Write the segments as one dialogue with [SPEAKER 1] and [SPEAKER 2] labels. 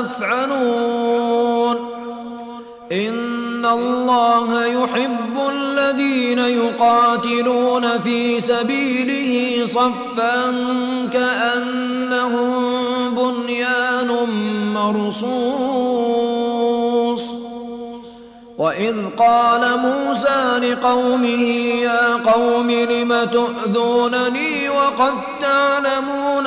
[SPEAKER 1] تفعلون إن الله يحب الذين يقاتلون في سبيله صفا كأنهم بنيان مرصوص وإذ قال موسى لقومه يا قوم لم تؤذونني وقد تعلمون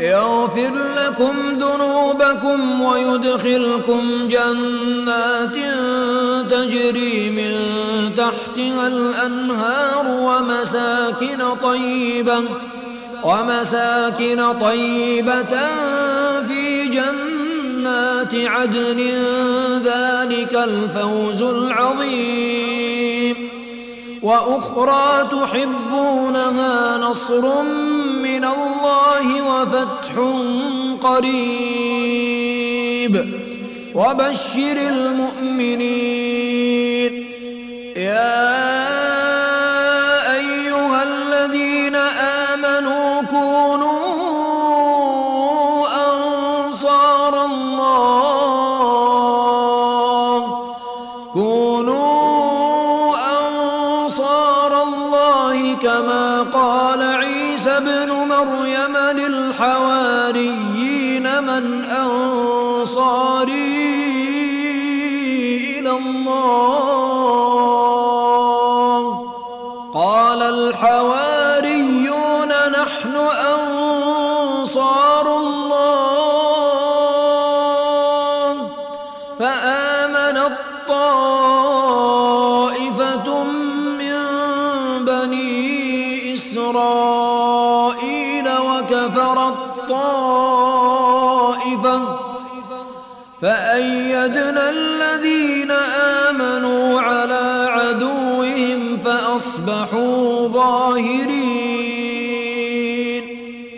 [SPEAKER 1] يغفر لكم ذنوبكم ويدخلكم جنات تجري من تحتها الأنهار ومساكن طيبة ومساكن طيبة في جنات عدن ذلك الفوز العظيم وأخرى تحبونها نصر من من الله وفتح قريب وبشر المؤمنين يا أيها الذين آمنوا كونوا أنصار الله كونوا أنصار الله كما قال عيسى ابن مريم للحواريين من أنصاري إلى الله قال الحواريون نحن أنصار الله فآمن الطائفة من بني ترى الطائفة فأيدنا الذين آمنوا على عدوهم فأصبحوا ظاهرين